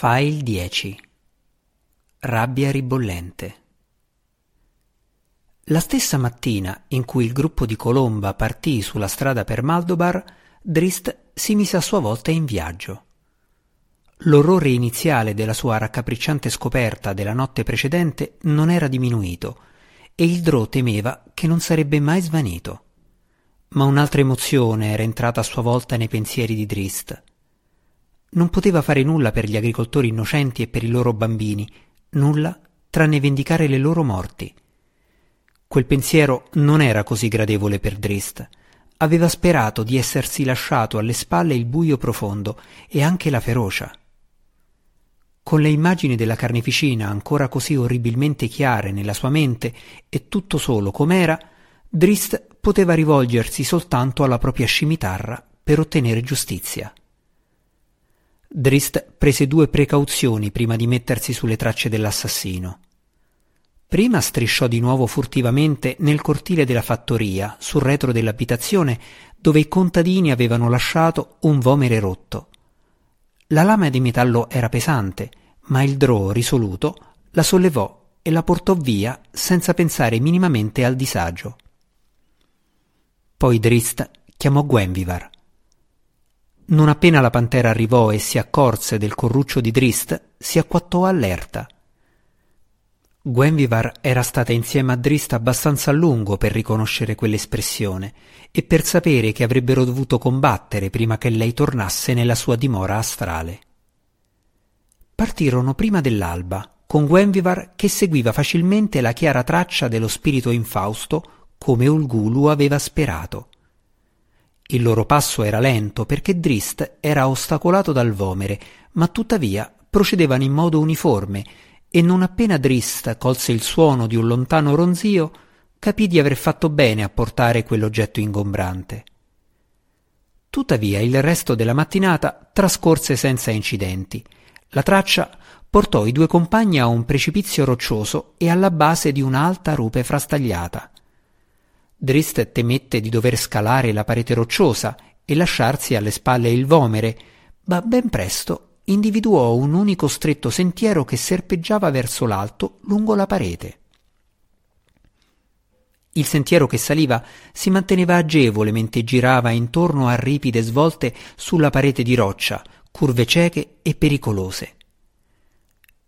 File 10 Rabbia ribollente La stessa mattina in cui il gruppo di Colomba partì sulla strada per Maldobar, Drist si mise a sua volta in viaggio. L'orrore iniziale della sua raccapricciante scoperta della notte precedente non era diminuito e il Drò temeva che non sarebbe mai svanito. Ma un'altra emozione era entrata a sua volta nei pensieri di Drist non poteva fare nulla per gli agricoltori innocenti e per i loro bambini, nulla tranne vendicare le loro morti. Quel pensiero non era così gradevole per Drist. Aveva sperato di essersi lasciato alle spalle il buio profondo e anche la ferocia. Con le immagini della carneficina ancora così orribilmente chiare nella sua mente e tutto solo com'era, Drist poteva rivolgersi soltanto alla propria scimitarra per ottenere giustizia. Drist prese due precauzioni prima di mettersi sulle tracce dell'assassino. Prima strisciò di nuovo furtivamente nel cortile della fattoria, sul retro dell'abitazione, dove i contadini avevano lasciato un vomere rotto. La lama di metallo era pesante, ma il drò risoluto la sollevò e la portò via senza pensare minimamente al disagio. Poi Drist chiamò Gwenvivar. Non appena la pantera arrivò e si accorse del corruccio di Drist, si acquattò allerta. Gwenvivar era stata insieme a Drist abbastanza a lungo per riconoscere quell'espressione e per sapere che avrebbero dovuto combattere prima che lei tornasse nella sua dimora astrale. Partirono prima dell'alba, con Gwenvivar che seguiva facilmente la chiara traccia dello spirito infausto come Ulgulu aveva sperato. Il loro passo era lento perché Drist era ostacolato dal vomere, ma tuttavia procedevano in modo uniforme e non appena Drist colse il suono di un lontano ronzio, capì di aver fatto bene a portare quell'oggetto ingombrante. Tuttavia il resto della mattinata trascorse senza incidenti. La traccia portò i due compagni a un precipizio roccioso e alla base di un'alta rupe frastagliata. Drist temette di dover scalare la parete rocciosa e lasciarsi alle spalle il vomere, ma ben presto individuò un unico stretto sentiero che serpeggiava verso l'alto lungo la parete. Il sentiero che saliva si manteneva agevole mentre girava intorno a ripide svolte sulla parete di roccia, curve cieche e pericolose.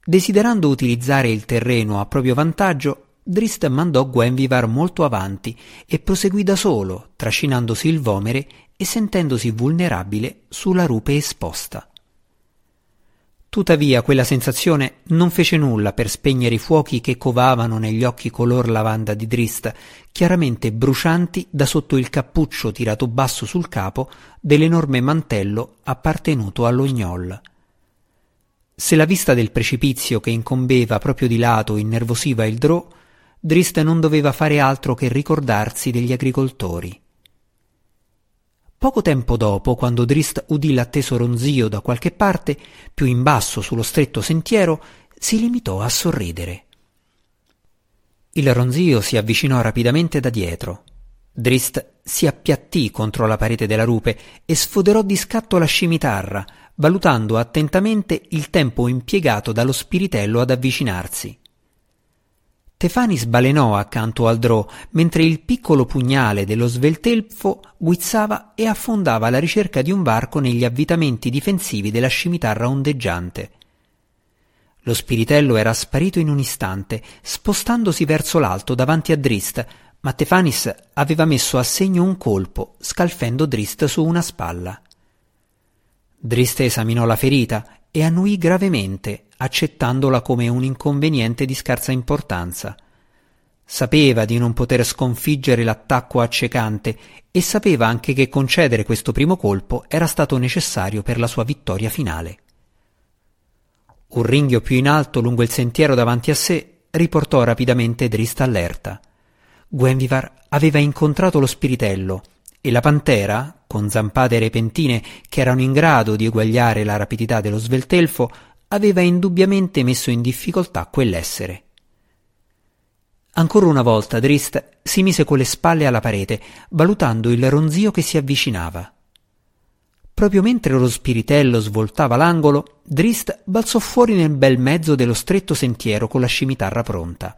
Desiderando utilizzare il terreno a proprio vantaggio, Drist mandò Gwenvivar molto avanti e proseguì da solo, trascinandosi il vomere e sentendosi vulnerabile sulla rupe esposta. Tuttavia quella sensazione non fece nulla per spegnere i fuochi che covavano negli occhi color lavanda di Drist, chiaramente brucianti da sotto il cappuccio tirato basso sul capo dell'enorme mantello appartenuto all'ognol. Se la vista del precipizio che incombeva proprio di lato innervosiva il drò, Drist non doveva fare altro che ricordarsi degli agricoltori. Poco tempo dopo, quando Drist udì l'atteso ronzio da qualche parte, più in basso sullo stretto sentiero, si limitò a sorridere. Il ronzio si avvicinò rapidamente da dietro. Drist si appiattì contro la parete della rupe e sfoderò di scatto la scimitarra, valutando attentamente il tempo impiegato dallo spiritello ad avvicinarsi. Tefani sbalenò accanto al drò, mentre il piccolo pugnale dello sveltelfo guizzava e affondava alla ricerca di un varco negli avvitamenti difensivi della scimitarra ondeggiante. Lo spiritello era sparito in un istante, spostandosi verso l'alto davanti a Drist, ma Tefanis aveva messo a segno un colpo, scalfendo Drist su una spalla. Drist esaminò la ferita e annuì gravemente, accettandola come un inconveniente di scarsa importanza. Sapeva di non poter sconfiggere l'attacco accecante e sapeva anche che concedere questo primo colpo era stato necessario per la sua vittoria finale. Un ringhio più in alto lungo il sentiero davanti a sé riportò rapidamente Drist allerta. Gwenvivar aveva incontrato lo spiritello e la pantera, con zampate repentine che erano in grado di eguagliare la rapidità dello sveltelfo, aveva indubbiamente messo in difficoltà quell'essere. Ancora una volta Drist si mise con le spalle alla parete, valutando il ronzio che si avvicinava. Proprio mentre lo spiritello svoltava l'angolo, Drist balzò fuori nel bel mezzo dello stretto sentiero con la scimitarra pronta.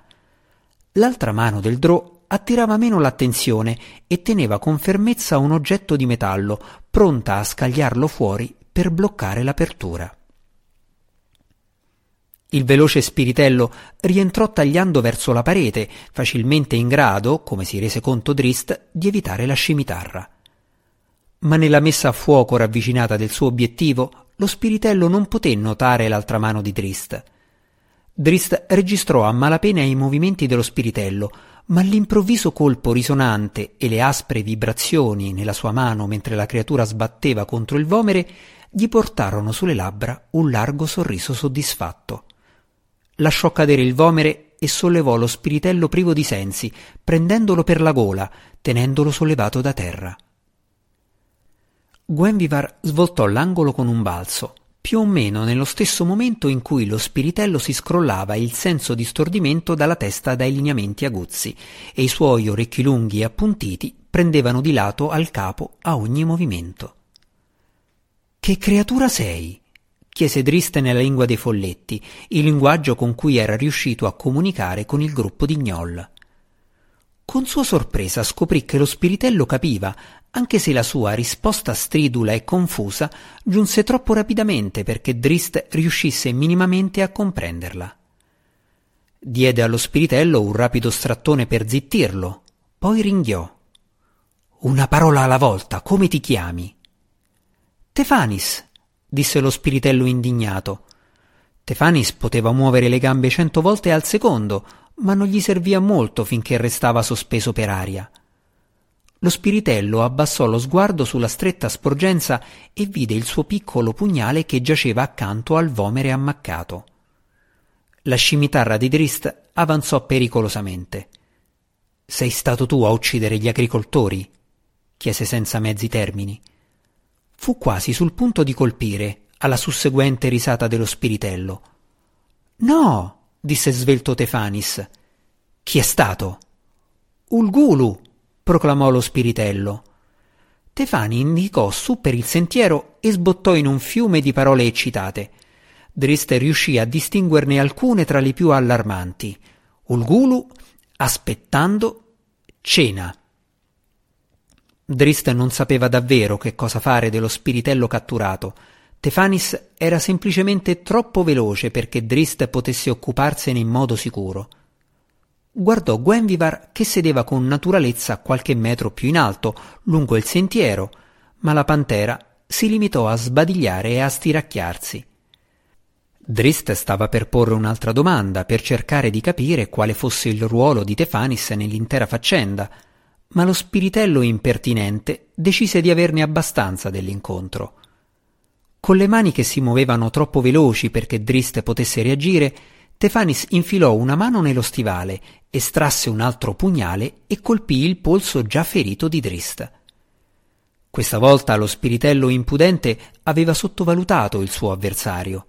L'altra mano del drò attirava meno l'attenzione e teneva con fermezza un oggetto di metallo, pronta a scagliarlo fuori per bloccare l'apertura. Il veloce spiritello rientrò tagliando verso la parete, facilmente in grado, come si rese conto Drist, di evitare la scimitarra. Ma nella messa a fuoco ravvicinata del suo obiettivo, lo spiritello non poté notare l'altra mano di Drist. Drist registrò a malapena i movimenti dello spiritello, ma l'improvviso colpo risonante e le aspre vibrazioni nella sua mano mentre la creatura sbatteva contro il vomere gli portarono sulle labbra un largo sorriso soddisfatto lasciò cadere il vomere e sollevò lo spiritello privo di sensi, prendendolo per la gola, tenendolo sollevato da terra. Gwenvivar svoltò l'angolo con un balzo, più o meno nello stesso momento in cui lo spiritello si scrollava il senso di stordimento dalla testa dai lineamenti aguzzi e i suoi orecchi lunghi e appuntiti prendevano di lato al capo a ogni movimento. Che creatura sei? chiese Driste nella lingua dei folletti, il linguaggio con cui era riuscito a comunicare con il gruppo di Gnoll. Con sua sorpresa scoprì che lo spiritello capiva, anche se la sua risposta stridula e confusa giunse troppo rapidamente perché Drist riuscisse minimamente a comprenderla. Diede allo spiritello un rapido strattone per zittirlo, poi ringhiò. Una parola alla volta, come ti chiami? Tefanis, disse lo spiritello indignato. Tefanis poteva muovere le gambe cento volte al secondo, ma non gli servia molto finché restava sospeso per aria. Lo spiritello abbassò lo sguardo sulla stretta sporgenza e vide il suo piccolo pugnale che giaceva accanto al vomere ammaccato. La scimitarra di Drist avanzò pericolosamente. Sei stato tu a uccidere gli agricoltori? chiese senza mezzi termini. Fu quasi sul punto di colpire alla susseguente risata dello spiritello. No, disse svelto Tefanis. Chi è stato? Ulgulu, proclamò lo spiritello. Tefani indicò su per il sentiero e sbottò in un fiume di parole eccitate. Driste riuscì a distinguerne alcune tra le più allarmanti. Ulgulu, aspettando, cena. Drist non sapeva davvero che cosa fare dello spiritello catturato. Tefanis era semplicemente troppo veloce perché Drist potesse occuparsene in modo sicuro. Guardò Gwenvivar che sedeva con naturalezza qualche metro più in alto, lungo il sentiero, ma la pantera si limitò a sbadigliare e a stiracchiarsi. Drist stava per porre un'altra domanda per cercare di capire quale fosse il ruolo di Tefanis nell'intera faccenda, ma lo spiritello impertinente decise di averne abbastanza dell'incontro. Con le mani che si muovevano troppo veloci perché Drist potesse reagire, Tefanis infilò una mano nello stivale, estrasse un altro pugnale e colpì il polso già ferito di Drist. Questa volta lo spiritello impudente aveva sottovalutato il suo avversario.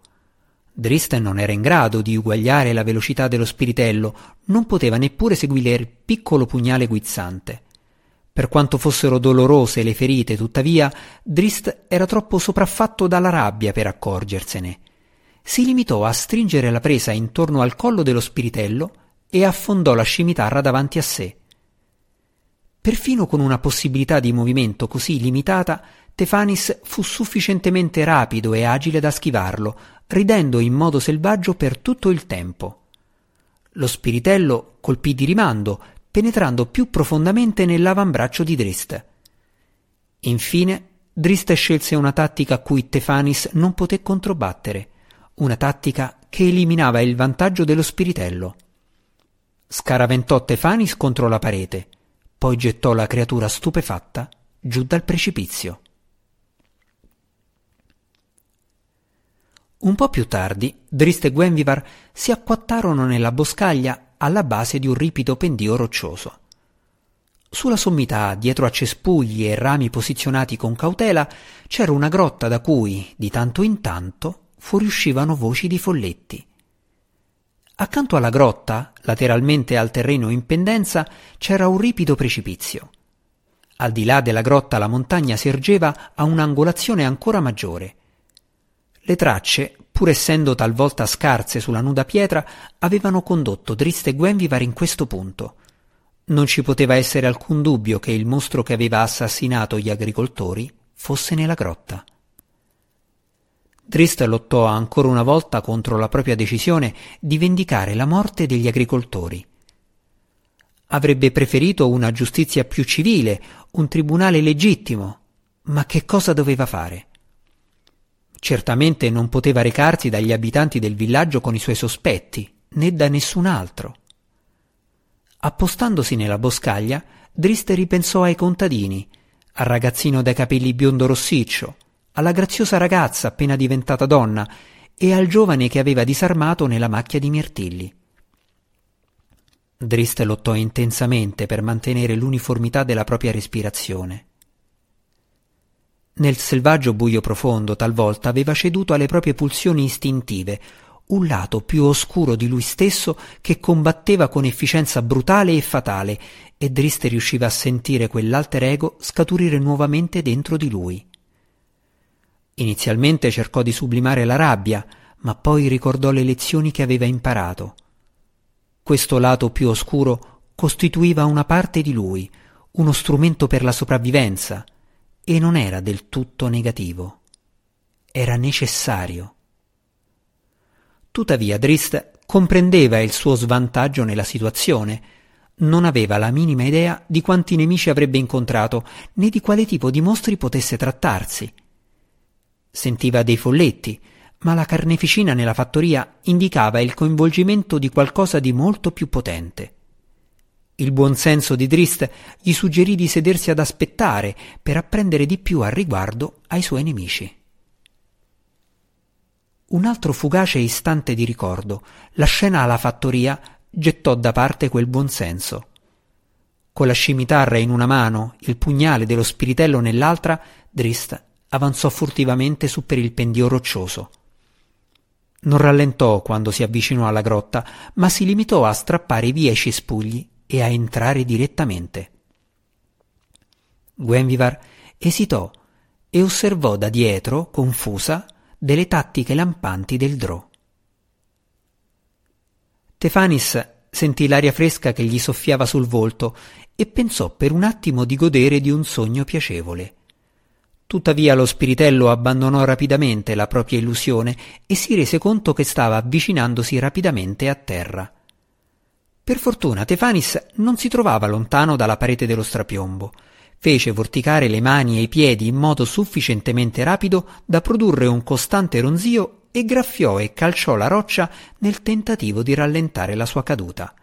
Drist non era in grado di uguagliare la velocità dello spiritello, non poteva neppure seguire il piccolo pugnale guizzante. Per quanto fossero dolorose le ferite, tuttavia, Drist era troppo sopraffatto dalla rabbia per accorgersene. Si limitò a stringere la presa intorno al collo dello spiritello e affondò la scimitarra davanti a sé. Perfino con una possibilità di movimento così limitata, Tefanis fu sufficientemente rapido e agile da schivarlo, ridendo in modo selvaggio per tutto il tempo. Lo spiritello colpì di rimando, penetrando più profondamente nell'avambraccio di Drist. Infine, Drist scelse una tattica a cui Tefanis non poté controbattere, una tattica che eliminava il vantaggio dello spiritello. Scaraventò Tefanis contro la parete, poi gettò la creatura stupefatta giù dal precipizio. Un po' più tardi, Drist e Gwenvivar si acquattarono nella boscaglia alla base di un ripido pendio roccioso. Sulla sommità, dietro a cespugli e rami posizionati con cautela, c'era una grotta da cui, di tanto in tanto, fuoriuscivano voci di folletti. Accanto alla grotta, lateralmente al terreno in pendenza, c'era un ripido precipizio. Al di là della grotta la montagna si ergeva a un'angolazione ancora maggiore. Le tracce, pur essendo talvolta scarse sulla nuda pietra, avevano condotto Drist e Gwenvivar in questo punto. Non ci poteva essere alcun dubbio che il mostro che aveva assassinato gli agricoltori fosse nella grotta. Drist lottò ancora una volta contro la propria decisione di vendicare la morte degli agricoltori. Avrebbe preferito una giustizia più civile, un tribunale legittimo, ma che cosa doveva fare? Certamente non poteva recarsi dagli abitanti del villaggio con i suoi sospetti, né da nessun altro. Appostandosi nella boscaglia, Drist ripensò ai contadini, al ragazzino dai capelli biondo rossiccio, alla graziosa ragazza appena diventata donna e al giovane che aveva disarmato nella macchia di mirtilli. Drist lottò intensamente per mantenere l'uniformità della propria respirazione. Nel selvaggio buio profondo talvolta aveva ceduto alle proprie pulsioni istintive, un lato più oscuro di lui stesso che combatteva con efficienza brutale e fatale, e Drist riusciva a sentire quell'alter ego scaturire nuovamente dentro di lui. Inizialmente cercò di sublimare la rabbia, ma poi ricordò le lezioni che aveva imparato. Questo lato più oscuro costituiva una parte di lui, uno strumento per la sopravvivenza, e non era del tutto negativo. Era necessario. Tuttavia Drist comprendeva il suo svantaggio nella situazione. Non aveva la minima idea di quanti nemici avrebbe incontrato, né di quale tipo di mostri potesse trattarsi. Sentiva dei folletti, ma la carneficina nella fattoria indicava il coinvolgimento di qualcosa di molto più potente. Il buon senso di Drist gli suggerì di sedersi ad aspettare per apprendere di più al riguardo ai suoi nemici. Un altro fugace istante di ricordo, la scena alla fattoria, gettò da parte quel buon senso. Con la scimitarra in una mano, il pugnale dello spiritello nell'altra, Drist avanzò furtivamente su per il pendio roccioso. Non rallentò quando si avvicinò alla grotta, ma si limitò a strappare via i cespugli e a entrare direttamente. Gwenvivar esitò e osservò da dietro, confusa, delle tattiche lampanti del drò. Tefanis sentì l'aria fresca che gli soffiava sul volto e pensò per un attimo di godere di un sogno piacevole. Tuttavia lo spiritello abbandonò rapidamente la propria illusione e si rese conto che stava avvicinandosi rapidamente a terra. Per fortuna Tefanis non si trovava lontano dalla parete dello strapiombo. Fece vorticare le mani e i piedi in modo sufficientemente rapido da produrre un costante ronzio e graffiò e calciò la roccia nel tentativo di rallentare la sua caduta.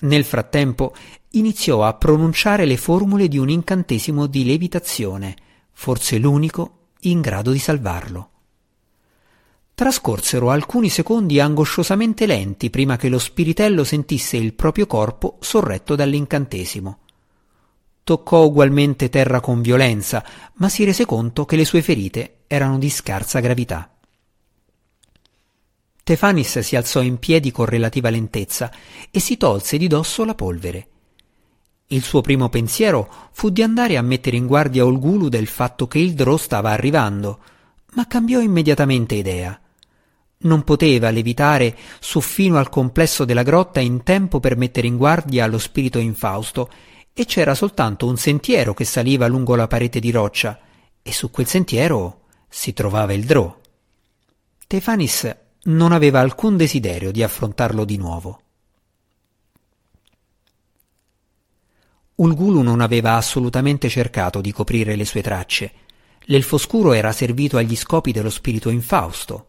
Nel frattempo iniziò a pronunciare le formule di un incantesimo di levitazione forse l'unico in grado di salvarlo. Trascorsero alcuni secondi angosciosamente lenti prima che lo spiritello sentisse il proprio corpo sorretto dall'incantesimo. Toccò ugualmente terra con violenza, ma si rese conto che le sue ferite erano di scarsa gravità. Tefanis si alzò in piedi con relativa lentezza e si tolse di dosso la polvere. Il suo primo pensiero fu di andare a mettere in guardia Olgulu del fatto che il Drò stava arrivando, ma cambiò immediatamente idea. Non poteva levitare su fino al complesso della grotta in tempo per mettere in guardia lo spirito infausto, e c'era soltanto un sentiero che saliva lungo la parete di roccia, e su quel sentiero si trovava il Drò. Tefanis non aveva alcun desiderio di affrontarlo di nuovo. Ulgulu non aveva assolutamente cercato di coprire le sue tracce. L'elfo scuro era servito agli scopi dello spirito infausto.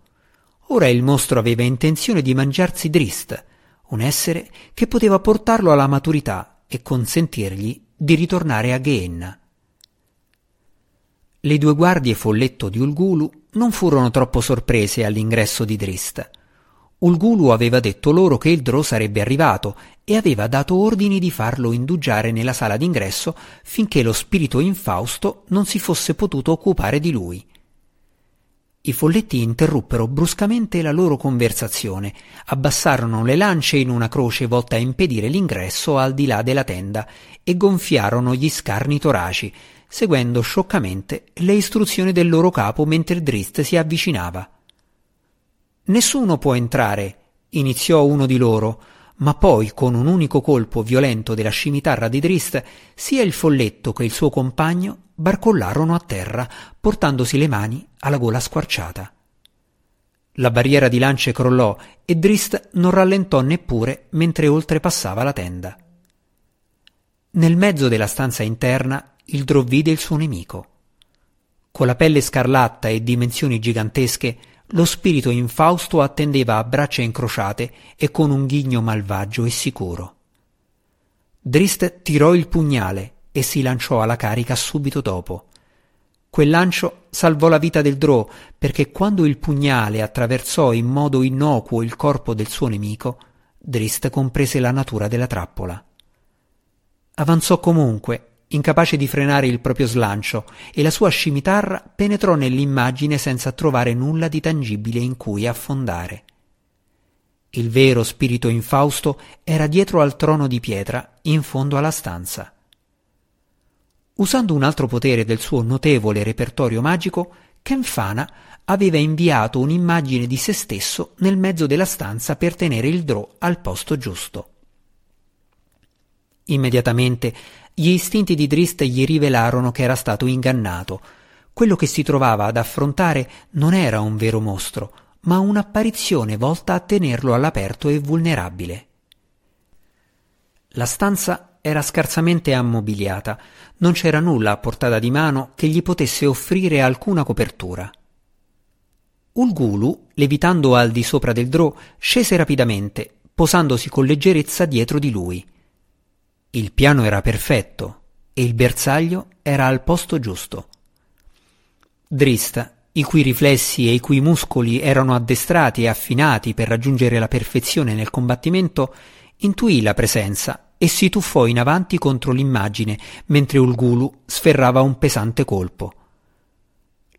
Ora il mostro aveva intenzione di mangiarsi Drist, un essere che poteva portarlo alla maturità e consentirgli di ritornare a Geenna. Le due guardie folletto di Ulgulu non furono troppo sorprese all'ingresso di Drist. Ulgulu aveva detto loro che il Drò sarebbe arrivato e aveva dato ordini di farlo indugiare nella sala d'ingresso finché lo spirito infausto non si fosse potuto occupare di lui. I folletti interruppero bruscamente la loro conversazione, abbassarono le lance in una croce volta a impedire l'ingresso al di là della tenda e gonfiarono gli scarni toraci, seguendo scioccamente le istruzioni del loro capo mentre Drist si avvicinava. Nessuno può entrare, iniziò uno di loro, ma poi con un unico colpo violento della scimitarra di Drist, sia il folletto che il suo compagno barcollarono a terra, portandosi le mani alla gola squarciata. La barriera di lance crollò e Drist non rallentò neppure mentre oltrepassava la tenda. Nel mezzo della stanza interna il drò il suo nemico. Con la pelle scarlatta e dimensioni gigantesche, lo spirito infausto attendeva a braccia incrociate e con un ghigno malvagio e sicuro. Drist tirò il pugnale e si lanciò alla carica subito dopo. Quel lancio salvò la vita del Drò perché quando il pugnale attraversò in modo innocuo il corpo del suo nemico, Drist comprese la natura della trappola. Avanzò comunque, incapace di frenare il proprio slancio, e la sua scimitarra penetrò nell'immagine senza trovare nulla di tangibile in cui affondare. Il vero spirito infausto era dietro al trono di pietra, in fondo alla stanza. Usando un altro potere del suo notevole repertorio magico, Kenfana aveva inviato un'immagine di se stesso nel mezzo della stanza per tenere il drò al posto giusto. Immediatamente gli istinti di Drist gli rivelarono che era stato ingannato. Quello che si trovava ad affrontare non era un vero mostro, ma un'apparizione volta a tenerlo all'aperto e vulnerabile. La stanza era scarsamente ammobiliata, non c'era nulla a portata di mano che gli potesse offrire alcuna copertura. Ulgulu, levitando al di sopra del drò, scese rapidamente, posandosi con leggerezza dietro di lui. Il piano era perfetto e il bersaglio era al posto giusto. Drista, i cui riflessi e i cui muscoli erano addestrati e affinati per raggiungere la perfezione nel combattimento, intuì la presenza e si tuffò in avanti contro l'immagine mentre Ulgulu sferrava un pesante colpo.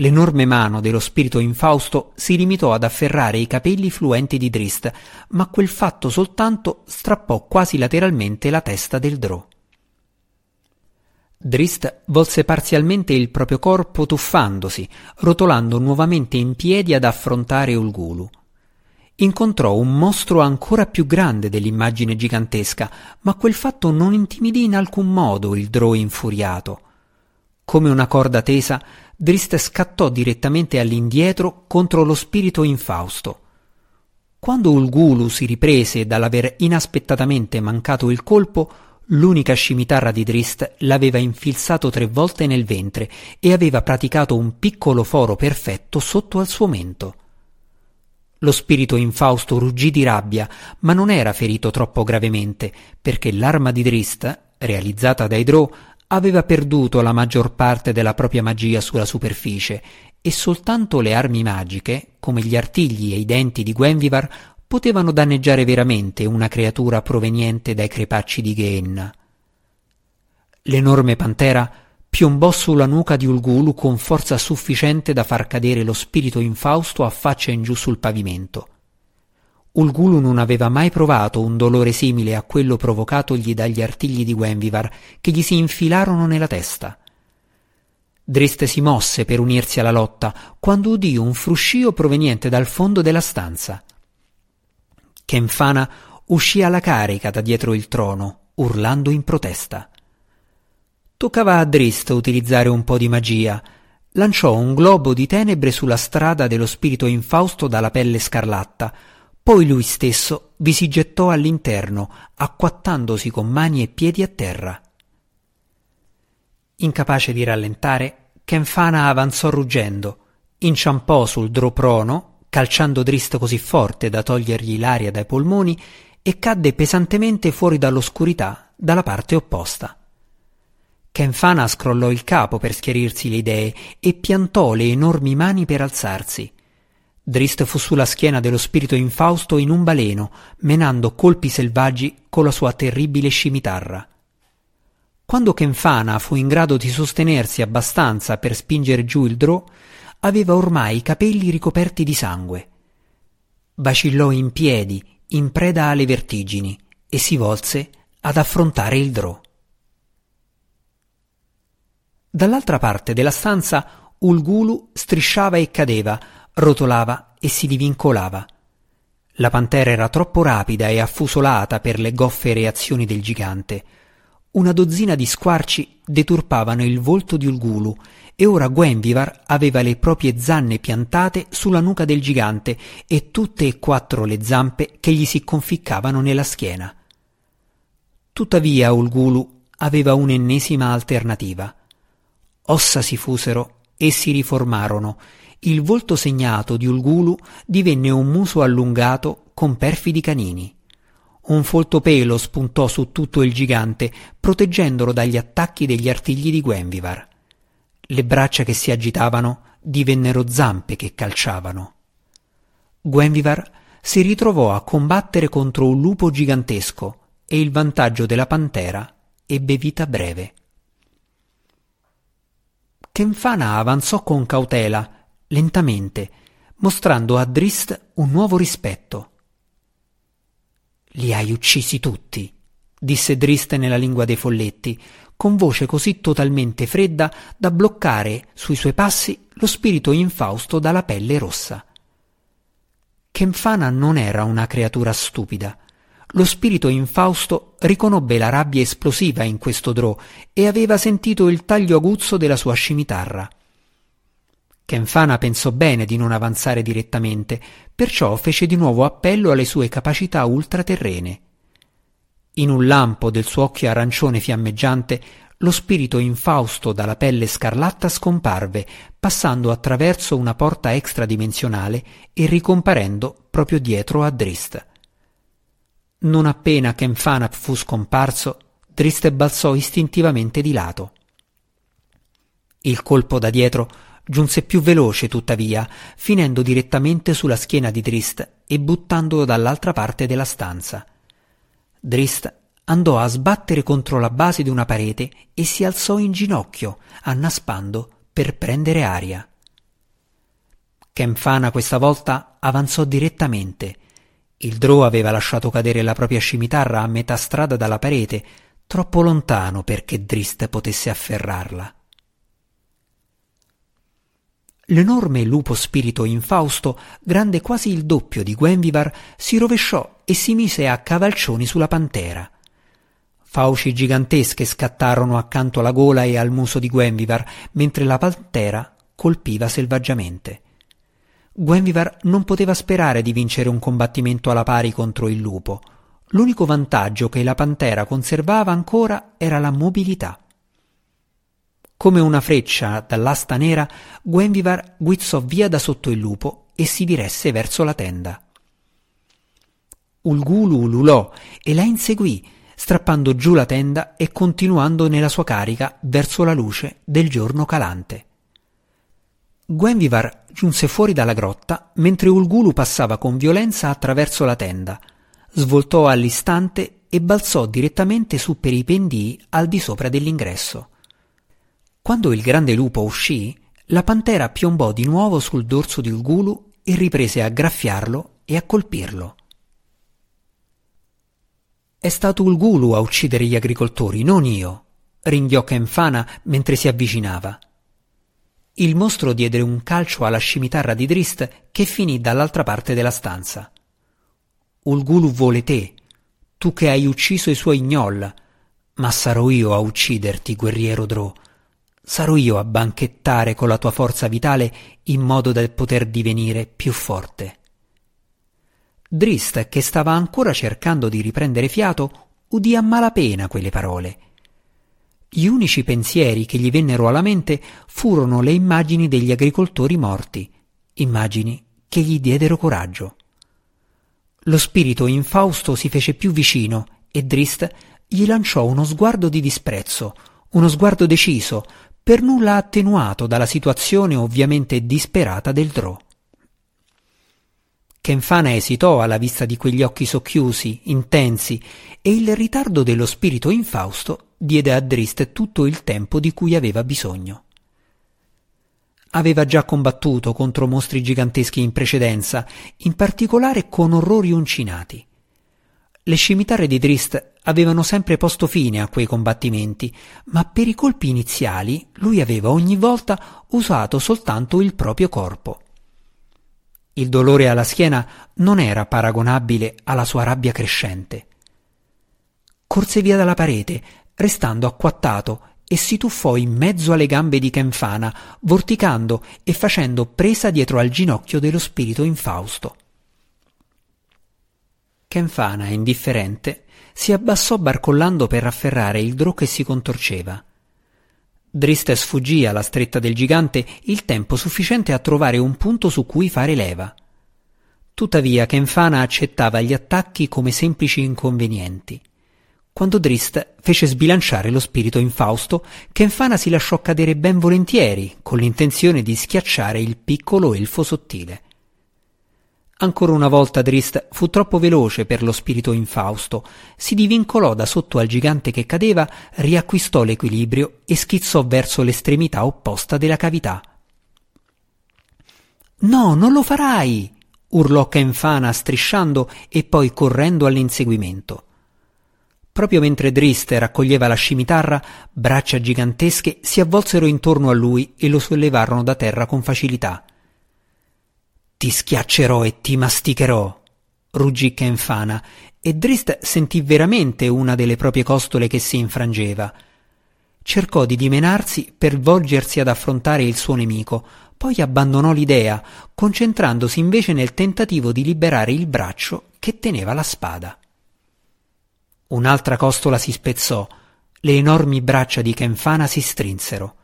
L'enorme mano dello spirito infausto si limitò ad afferrare i capelli fluenti di Drist, ma quel fatto soltanto strappò quasi lateralmente la testa del Drò. Drist volse parzialmente il proprio corpo tuffandosi, rotolando nuovamente in piedi ad affrontare Ulgulu. Incontrò un mostro ancora più grande dell'immagine gigantesca, ma quel fatto non intimidì in alcun modo il Drò infuriato. Come una corda tesa, Drist scattò direttamente all'indietro contro lo spirito infausto. Quando Ulgulu si riprese dall'aver inaspettatamente mancato il colpo, l'unica scimitarra di Drist l'aveva infilzato tre volte nel ventre e aveva praticato un piccolo foro perfetto sotto al suo mento. Lo spirito infausto ruggì di rabbia, ma non era ferito troppo gravemente, perché l'arma di Drist, realizzata dai Drow, aveva perduto la maggior parte della propria magia sulla superficie e soltanto le armi magiche, come gli artigli e i denti di Gwenvivar, potevano danneggiare veramente una creatura proveniente dai crepacci di Geenna. L'enorme pantera piombò sulla nuca di Ulgulu con forza sufficiente da far cadere lo spirito infausto a faccia in giù sul pavimento. Ulgulu non aveva mai provato un dolore simile a quello provocatogli dagli artigli di Gwenvivar che gli si infilarono nella testa. Drist si mosse per unirsi alla lotta quando udì un fruscio proveniente dal fondo della stanza. Kenfana uscì alla carica da dietro il trono, urlando in protesta. Toccava a Drist utilizzare un po' di magia. Lanciò un globo di tenebre sulla strada dello spirito infausto dalla pelle scarlatta, poi lui stesso vi si gettò all'interno, acquattandosi con mani e piedi a terra. Incapace di rallentare, Kenfana avanzò ruggendo, inciampò sul droprono, calciando Drist così forte da togliergli l'aria dai polmoni, e cadde pesantemente fuori dall'oscurità, dalla parte opposta. Kenfana scrollò il capo per schiarirsi le idee e piantò le enormi mani per alzarsi. Drist fu sulla schiena dello spirito infausto in un baleno, menando colpi selvaggi con la sua terribile scimitarra. Quando Kenfana fu in grado di sostenersi abbastanza per spingere giù il drò, aveva ormai i capelli ricoperti di sangue. Vacillò in piedi, in preda alle vertigini, e si volse ad affrontare il drò. Dall'altra parte della stanza Ulgulu strisciava e cadeva, rotolava e si divincolava. La pantera era troppo rapida e affusolata per le goffe reazioni del gigante. Una dozzina di squarci deturpavano il volto di Ulgulu e ora Gwenvivar aveva le proprie zanne piantate sulla nuca del gigante e tutte e quattro le zampe che gli si conficcavano nella schiena. Tuttavia Ulgulu aveva un'ennesima alternativa. Ossa si fusero e si riformarono. Il volto segnato di Ulgulu divenne un muso allungato con perfidi canini. Un folto pelo spuntò su tutto il gigante, proteggendolo dagli attacchi degli artigli di Gwenvivar. Le braccia che si agitavano divennero zampe che calciavano. Gwenvivar si ritrovò a combattere contro un lupo gigantesco e il vantaggio della pantera ebbe vita breve. Kenfana avanzò con cautela, lentamente, mostrando a Drist un nuovo rispetto. Li hai uccisi tutti, disse Drist nella lingua dei folletti, con voce così totalmente fredda da bloccare sui suoi passi lo spirito infausto dalla pelle rossa. Kenfana non era una creatura stupida lo spirito infausto riconobbe la rabbia esplosiva in questo drò e aveva sentito il taglio aguzzo della sua scimitarra. Kenfana pensò bene di non avanzare direttamente, perciò fece di nuovo appello alle sue capacità ultraterrene. In un lampo del suo occhio arancione fiammeggiante, lo spirito infausto dalla pelle scarlatta scomparve, passando attraverso una porta extradimensionale e ricomparendo proprio dietro a Drist. Non appena Kenfanap fu scomparso, Driste balzò istintivamente di lato. Il colpo da dietro giunse più veloce tuttavia, finendo direttamente sulla schiena di Drist e buttandolo dall'altra parte della stanza. Drist andò a sbattere contro la base di una parete e si alzò in ginocchio, annaspando per prendere aria. Kenfana questa volta avanzò direttamente il Drò aveva lasciato cadere la propria scimitarra a metà strada dalla parete, troppo lontano perché Drist potesse afferrarla. L'enorme lupo spirito infausto, grande quasi il doppio di Gwenvivar, si rovesciò e si mise a cavalcioni sulla pantera. Fauci gigantesche scattarono accanto alla gola e al muso di Gwenvivar, mentre la pantera colpiva selvaggiamente. Gwenvivar non poteva sperare di vincere un combattimento alla pari contro il lupo. L'unico vantaggio che la pantera conservava ancora era la mobilità. Come una freccia dall'asta nera, Gwenvivar guizzò via da sotto il lupo e si diresse verso la tenda. Ulgulu ululò e la inseguì, strappando giù la tenda e continuando nella sua carica verso la luce del giorno calante. Gwenvivar giunse fuori dalla grotta mentre Ulgulu passava con violenza attraverso la tenda, svoltò all'istante e balzò direttamente su per i pendii al di sopra dell'ingresso. Quando il grande lupo uscì, la pantera piombò di nuovo sul dorso di Ulgulu e riprese a graffiarlo e a colpirlo. È stato Ulgulu a uccidere gli agricoltori, non io, ringhiò Kenfana mentre si avvicinava. Il mostro diede un calcio alla scimitarra di Drist che finì dall'altra parte della stanza. Ulgulu vuole te, tu che hai ucciso i suoi gnoll, ma sarò io a ucciderti, guerriero Drò. Sarò io a banchettare con la tua forza vitale in modo da poter divenire più forte. Drist, che stava ancora cercando di riprendere fiato, udì a malapena quelle parole gli unici pensieri che gli vennero alla mente furono le immagini degli agricoltori morti, immagini che gli diedero coraggio. Lo spirito infausto si fece più vicino e Drist gli lanciò uno sguardo di disprezzo, uno sguardo deciso, per nulla attenuato dalla situazione ovviamente disperata del Drò. Kenfana esitò alla vista di quegli occhi socchiusi, intensi, e il ritardo dello spirito infausto diede a Drist tutto il tempo di cui aveva bisogno. aveva già combattuto contro mostri giganteschi in precedenza, in particolare con orrori uncinati. Le scimitarre di Drist avevano sempre posto fine a quei combattimenti, ma per i colpi iniziali lui aveva ogni volta usato soltanto il proprio corpo. Il dolore alla schiena non era paragonabile alla sua rabbia crescente. Corse via dalla parete, restando acquattato, e si tuffò in mezzo alle gambe di Kenfana, vorticando e facendo presa dietro al ginocchio dello spirito infausto. Kenfana, indifferente, si abbassò barcollando per afferrare il drò che si contorceva. Drist sfuggì alla stretta del gigante il tempo sufficiente a trovare un punto su cui fare leva. Tuttavia Kenfana accettava gli attacchi come semplici inconvenienti. Quando Drist fece sbilanciare lo spirito infausto, Kenfana si lasciò cadere ben volentieri, con l'intenzione di schiacciare il piccolo elfo sottile. Ancora una volta Drist fu troppo veloce per lo spirito infausto, si divincolò da sotto al gigante che cadeva, riacquistò l'equilibrio e schizzò verso l'estremità opposta della cavità. No, non lo farai! urlò Kenfana strisciando e poi correndo all'inseguimento. Proprio mentre Drist raccoglieva la scimitarra, braccia gigantesche si avvolsero intorno a lui e lo sollevarono da terra con facilità. Ti schiaccerò e ti masticherò, ruggì Kenfana, e Drist sentì veramente una delle proprie costole che si infrangeva. Cercò di dimenarsi per volgersi ad affrontare il suo nemico, poi abbandonò l'idea, concentrandosi invece nel tentativo di liberare il braccio che teneva la spada. Un'altra costola si spezzò, le enormi braccia di Kenfana si strinsero.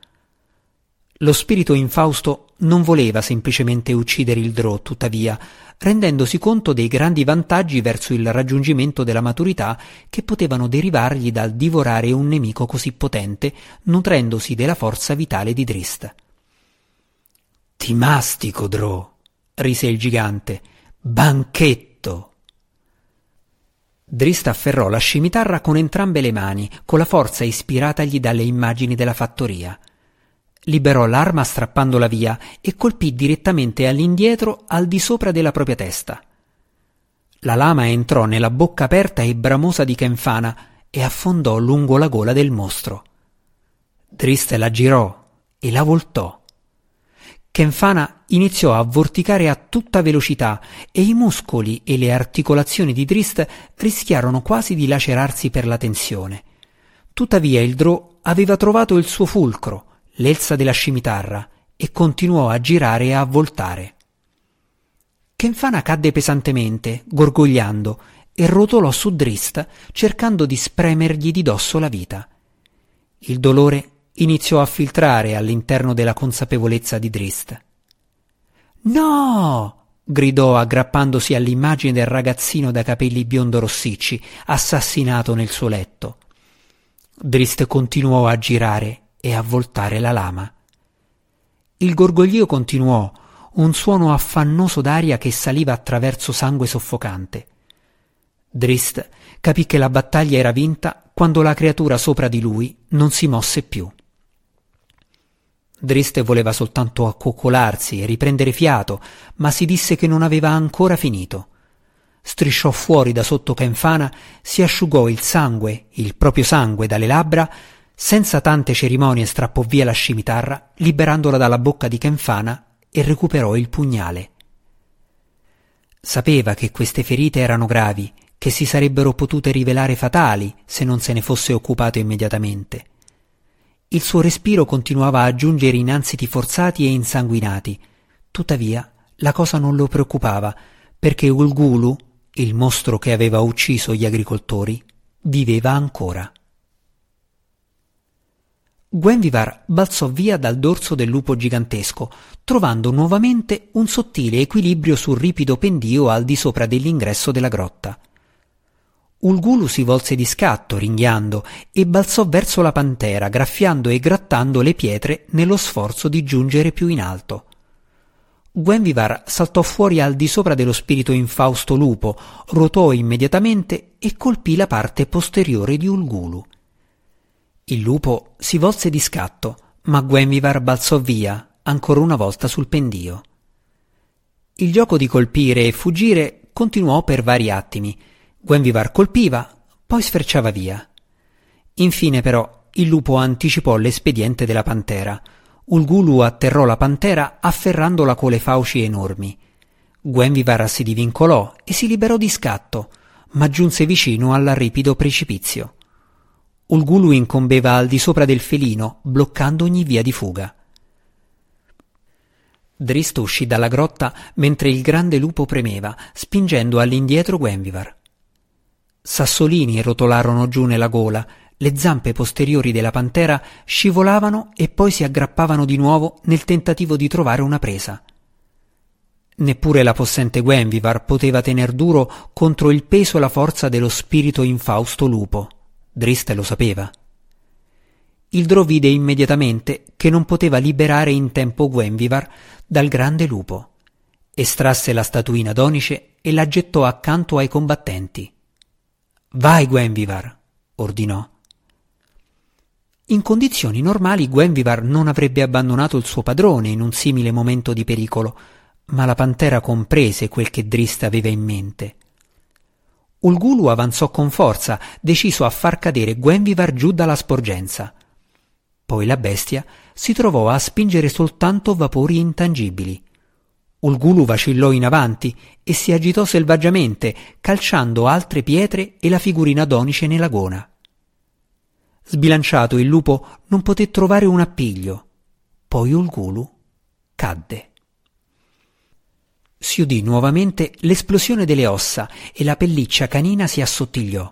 Lo spirito infausto non voleva semplicemente uccidere il Drò, tuttavia, rendendosi conto dei grandi vantaggi verso il raggiungimento della maturità che potevano derivargli dal divorare un nemico così potente, nutrendosi della forza vitale di Drist. Ti mastico, Drò, rise il gigante. Banchetto! Drist afferrò la scimitarra con entrambe le mani, con la forza ispiratagli dalle immagini della fattoria. Liberò l'arma strappandola via e colpì direttamente all'indietro al di sopra della propria testa. La lama entrò nella bocca aperta e bramosa di Kenfana e affondò lungo la gola del mostro. Drist la girò e la voltò. Kenfana iniziò a vorticare a tutta velocità e i muscoli e le articolazioni di Drist rischiarono quasi di lacerarsi per la tensione. Tuttavia il Drò aveva trovato il suo fulcro, l'elsa della scimitarra, e continuò a girare e a voltare. Kenfana cadde pesantemente, gorgogliando, e rotolò su Drist, cercando di spremergli di dosso la vita. Il dolore iniziò a filtrare all'interno della consapevolezza di Drist. No! gridò aggrappandosi all'immagine del ragazzino dai capelli biondo rossicci, assassinato nel suo letto. Drist continuò a girare e a voltare la lama. Il gorgoglio continuò, un suono affannoso d'aria che saliva attraverso sangue soffocante. Drist capì che la battaglia era vinta quando la creatura sopra di lui non si mosse più. Driste voleva soltanto accoccolarsi e riprendere fiato, ma si disse che non aveva ancora finito. Strisciò fuori da sotto Kenfana, si asciugò il sangue, il proprio sangue, dalle labbra, senza tante cerimonie strappò via la scimitarra, liberandola dalla bocca di Kenfana e recuperò il pugnale. Sapeva che queste ferite erano gravi, che si sarebbero potute rivelare fatali se non se ne fosse occupato immediatamente. Il suo respiro continuava a giungere in ansiti forzati e insanguinati. Tuttavia, la cosa non lo preoccupava, perché Ulgulu, il mostro che aveva ucciso gli agricoltori, viveva ancora. Gwenvivar balzò via dal dorso del lupo gigantesco, trovando nuovamente un sottile equilibrio sul ripido pendio al di sopra dell'ingresso della grotta. Ulgulu si volse di scatto, ringhiando, e balzò verso la pantera, graffiando e grattando le pietre nello sforzo di giungere più in alto. Gwenvivar saltò fuori al di sopra dello spirito infausto lupo, ruotò immediatamente e colpì la parte posteriore di Ulgulu. Il lupo si volse di scatto, ma Gwenvivar balzò via, ancora una volta sul pendio. Il gioco di colpire e fuggire continuò per vari attimi. Gwenvivar colpiva, poi sferciava via. Infine, però, il lupo anticipò l'espediente della pantera. Ulgulu atterrò la pantera afferrandola con le fauci enormi. Gwenvivar si divincolò e si liberò di scatto, ma giunse vicino al ripido precipizio. Ulgulu incombeva al di sopra del felino, bloccando ogni via di fuga. Drist uscì dalla grotta mentre il grande lupo premeva, spingendo all'indietro Gwenvivar. Sassolini rotolarono giù nella gola, le zampe posteriori della pantera scivolavano e poi si aggrappavano di nuovo nel tentativo di trovare una presa. Neppure la possente Gwenvivar poteva tener duro contro il peso e la forza dello spirito infausto lupo. Drist lo sapeva. Il Drò vide immediatamente che non poteva liberare in tempo Gwenvivar dal grande lupo. Estrasse la statuina d'onice e la gettò accanto ai combattenti. Vai, Gwenvivar, ordinò. In condizioni normali Gwenvivar non avrebbe abbandonato il suo padrone in un simile momento di pericolo, ma la pantera comprese quel che Drist aveva in mente. Ulgulu avanzò con forza, deciso a far cadere Gwenvivar giù dalla sporgenza. Poi la bestia si trovò a spingere soltanto vapori intangibili. Ulgulu vacillò in avanti e si agitò selvaggiamente, calciando altre pietre e la figurina d'onice nella gona. Sbilanciato il lupo non poté trovare un appiglio. Poi Ulgulu cadde. Si udì nuovamente l'esplosione delle ossa e la pelliccia canina si assottigliò.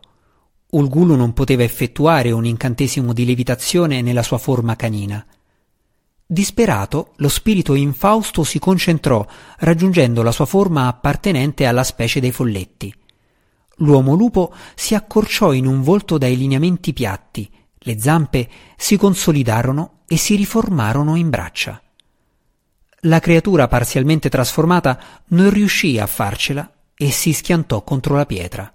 Ulgulu non poteva effettuare un incantesimo di levitazione nella sua forma canina. Disperato, lo spirito infausto si concentrò, raggiungendo la sua forma appartenente alla specie dei folletti. L'uomo lupo si accorciò in un volto dai lineamenti piatti, le zampe si consolidarono e si riformarono in braccia. La creatura parzialmente trasformata non riuscì a farcela e si schiantò contro la pietra.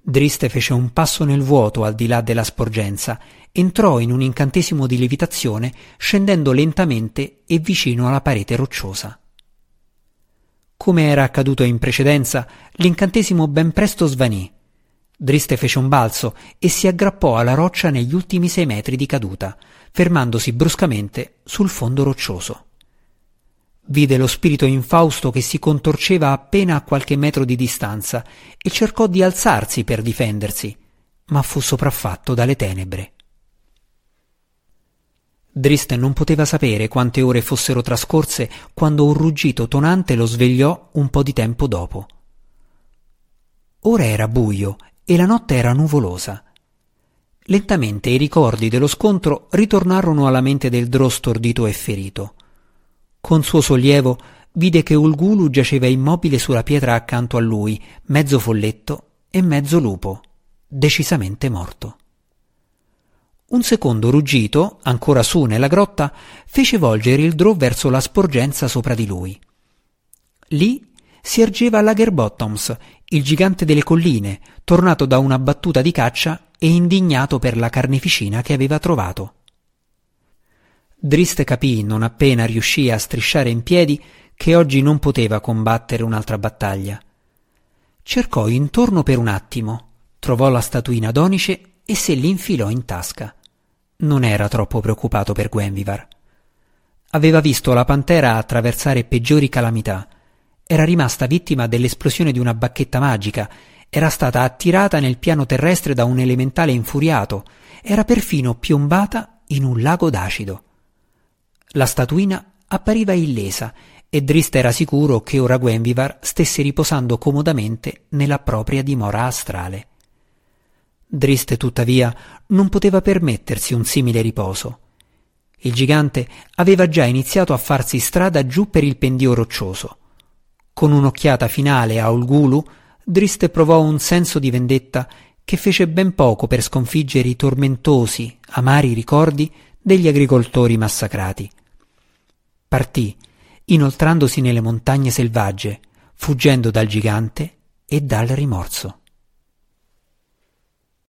Driste fece un passo nel vuoto al di là della sporgenza, entrò in un incantesimo di levitazione, scendendo lentamente e vicino alla parete rocciosa. Come era accaduto in precedenza, l'incantesimo ben presto svanì. Driste fece un balzo e si aggrappò alla roccia negli ultimi sei metri di caduta, fermandosi bruscamente sul fondo roccioso. Vide lo spirito infausto che si contorceva appena a qualche metro di distanza e cercò di alzarsi per difendersi, ma fu sopraffatto dalle tenebre. Drist non poteva sapere quante ore fossero trascorse quando un ruggito tonante lo svegliò un po' di tempo dopo. Ora era buio e la notte era nuvolosa. Lentamente i ricordi dello scontro ritornarono alla mente del drò stordito e ferito. Con suo sollievo vide che Ulgulu giaceva immobile sulla pietra accanto a lui, mezzo folletto e mezzo lupo, decisamente morto. Un secondo ruggito, ancora su nella grotta, fece volgere il drò verso la sporgenza sopra di lui. Lì si ergeva Lagerbottoms, il gigante delle colline, tornato da una battuta di caccia e indignato per la carneficina che aveva trovato. Drist capì, non appena riuscì a strisciare in piedi, che oggi non poteva combattere un'altra battaglia. Cercò intorno per un attimo, trovò la statuina d'onice e se l'infilò in tasca. Non era troppo preoccupato per Gwenvivar. Aveva visto la pantera attraversare peggiori calamità. Era rimasta vittima dell'esplosione di una bacchetta magica, era stata attirata nel piano terrestre da un elementale infuriato, era perfino piombata in un lago d'acido. La statuina appariva illesa e Drist era sicuro che ora Gwenvivar stesse riposando comodamente nella propria dimora astrale. Drist, tuttavia, non poteva permettersi un simile riposo. Il gigante aveva già iniziato a farsi strada giù per il pendio roccioso. Con un'occhiata finale a Ulgulu, Drist provò un senso di vendetta che fece ben poco per sconfiggere i tormentosi, amari ricordi degli agricoltori massacrati. Partì, inoltrandosi nelle montagne selvagge, fuggendo dal gigante e dal rimorso.